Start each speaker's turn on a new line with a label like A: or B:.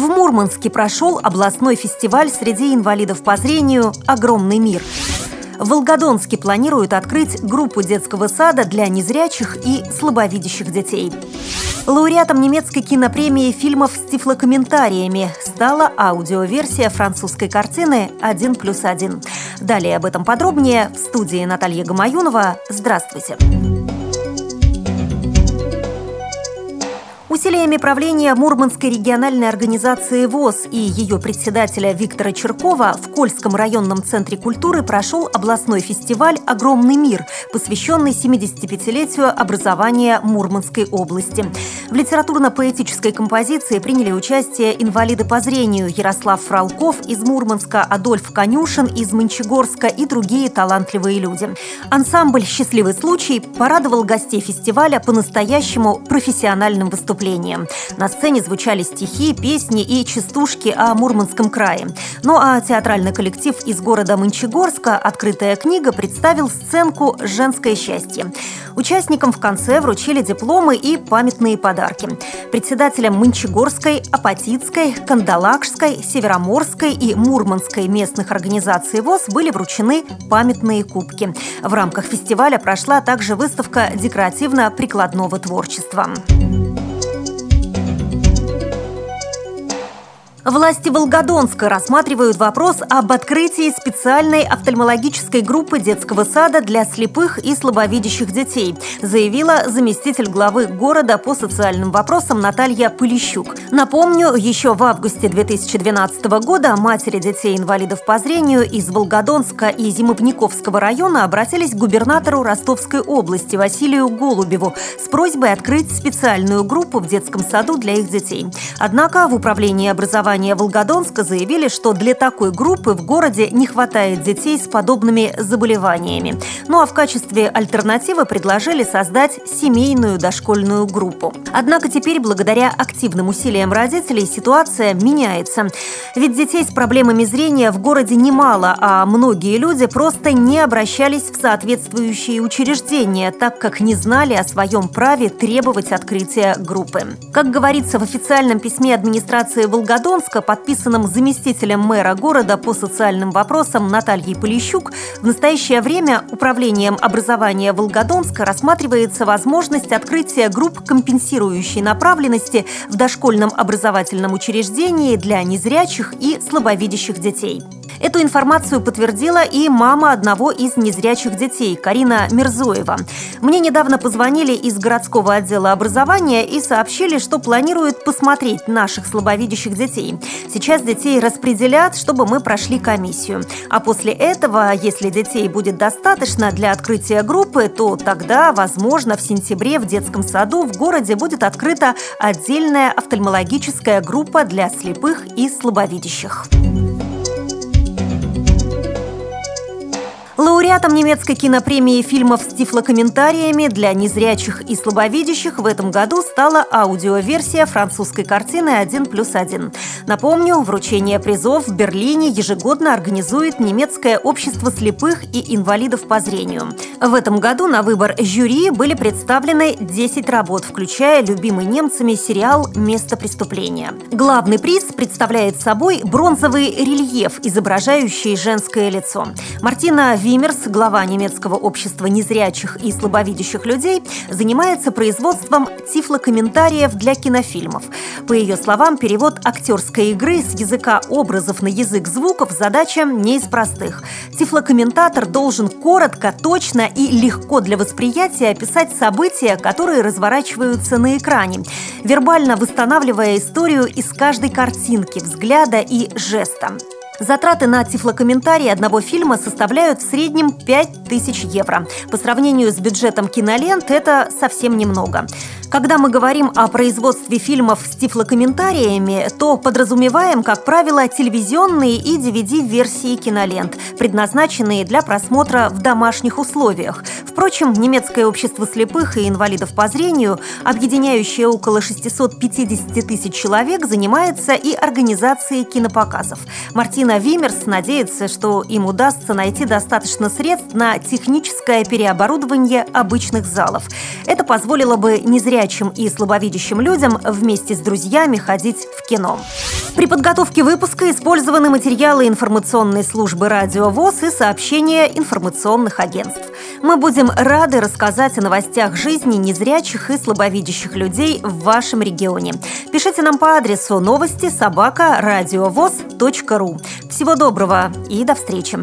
A: В Мурманске прошел областной фестиваль среди инвалидов по зрению «Огромный мир». В Волгодонске планируют открыть группу детского сада для незрячих и слабовидящих детей. Лауреатом немецкой кинопремии фильмов с тифлокомментариями стала аудиоверсия французской картины «Один плюс один». Далее об этом подробнее в студии Наталья Гамаюнова. Здравствуйте! Здравствуйте! Усилиями правления Мурманской региональной организации ВОЗ и ее председателя Виктора Черкова в Кольском районном центре культуры прошел областной фестиваль «Огромный мир», посвященный 75-летию образования Мурманской области. В литературно-поэтической композиции приняли участие инвалиды по зрению Ярослав Фролков из Мурманска, Адольф Конюшин из Мончегорска и другие талантливые люди. Ансамбль «Счастливый случай» порадовал гостей фестиваля по-настоящему профессиональным выступлением выступлением. На сцене звучали стихи, песни и частушки о Мурманском крае. Ну а театральный коллектив из города Мончегорска «Открытая книга» представил сценку «Женское счастье». Участникам в конце вручили дипломы и памятные подарки. Председателям Мончегорской, Апатитской, Кандалакшской, Североморской и Мурманской местных организаций ВОЗ были вручены памятные кубки. В рамках фестиваля прошла также выставка декоративно-прикладного творчества. Власти Волгодонска рассматривают вопрос об открытии специальной офтальмологической группы детского сада для слепых и слабовидящих детей, заявила заместитель главы города по социальным вопросам Наталья Полищук. Напомню, еще в августе 2012 года матери детей-инвалидов по зрению из Волгодонска и Зимопниковского района обратились к губернатору Ростовской области Василию Голубеву с просьбой открыть специальную группу в детском саду для их детей. Однако в управлении образования образования Волгодонска заявили, что для такой группы в городе не хватает детей с подобными заболеваниями. Ну а в качестве альтернативы предложили создать семейную дошкольную группу. Однако теперь, благодаря активным усилиям родителей, ситуация меняется. Ведь детей с проблемами зрения в городе немало, а многие люди просто не обращались в соответствующие учреждения, так как не знали о своем праве требовать открытия группы. Как говорится в официальном письме администрации Волгодонска, Омска, подписанном заместителем мэра города по социальным вопросам Натальей Полищук, в настоящее время Управлением образования Волгодонска рассматривается возможность открытия групп компенсирующей направленности в дошкольном образовательном учреждении для незрячих и слабовидящих детей. Эту информацию подтвердила и мама одного из незрячих детей, Карина Мирзоева. Мне недавно позвонили из городского отдела образования и сообщили, что планируют посмотреть наших слабовидящих детей. Сейчас детей распределят, чтобы мы прошли комиссию. А после этого, если детей будет достаточно для открытия группы, то тогда, возможно, в сентябре в детском саду в городе будет открыта отдельная офтальмологическая группа для слепых и слабовидящих. Лауреатом немецкой кинопремии фильмов с тифлокомментариями для незрячих и слабовидящих в этом году стала аудиоверсия французской картины «Один плюс один». Напомню, вручение призов в Берлине ежегодно организует немецкое общество слепых и инвалидов по зрению. В этом году на выбор жюри были представлены 10 работ, включая любимый немцами сериал «Место преступления». Главный приз представляет собой бронзовый рельеф, изображающий женское лицо. Мартина Вимерс, глава немецкого общества незрячих и слабовидящих людей, занимается производством тифлокомментариев для кинофильмов. По ее словам, перевод актерской игры с языка образов на язык звуков задача не из простых. Тифлокомментатор должен коротко, точно и легко для восприятия описать события, которые разворачиваются на экране, вербально восстанавливая историю из каждой картинки, взгляда и жеста. Затраты на тифлокомментарий одного фильма составляют в среднем 5000 евро. По сравнению с бюджетом кинолент это совсем немного. Когда мы говорим о производстве фильмов с тифлокомментариями, то подразумеваем, как правило, телевизионные и DVD-версии кинолент, предназначенные для просмотра в домашних условиях. Впрочем, немецкое общество слепых и инвалидов по зрению, объединяющее около 650 тысяч человек, занимается и организацией кинопоказов. Мартина Ирина Вимерс надеется, что им удастся найти достаточно средств на техническое переоборудование обычных залов. Это позволило бы незрячим и слабовидящим людям вместе с друзьями ходить в кино. При подготовке выпуска использованы материалы информационной службы «Радио ВОЗ» и сообщения информационных агентств. Мы будем рады рассказать о новостях жизни незрячих и слабовидящих людей в вашем регионе. Пишите нам по адресу новости собака ру. Всего доброго и до встречи!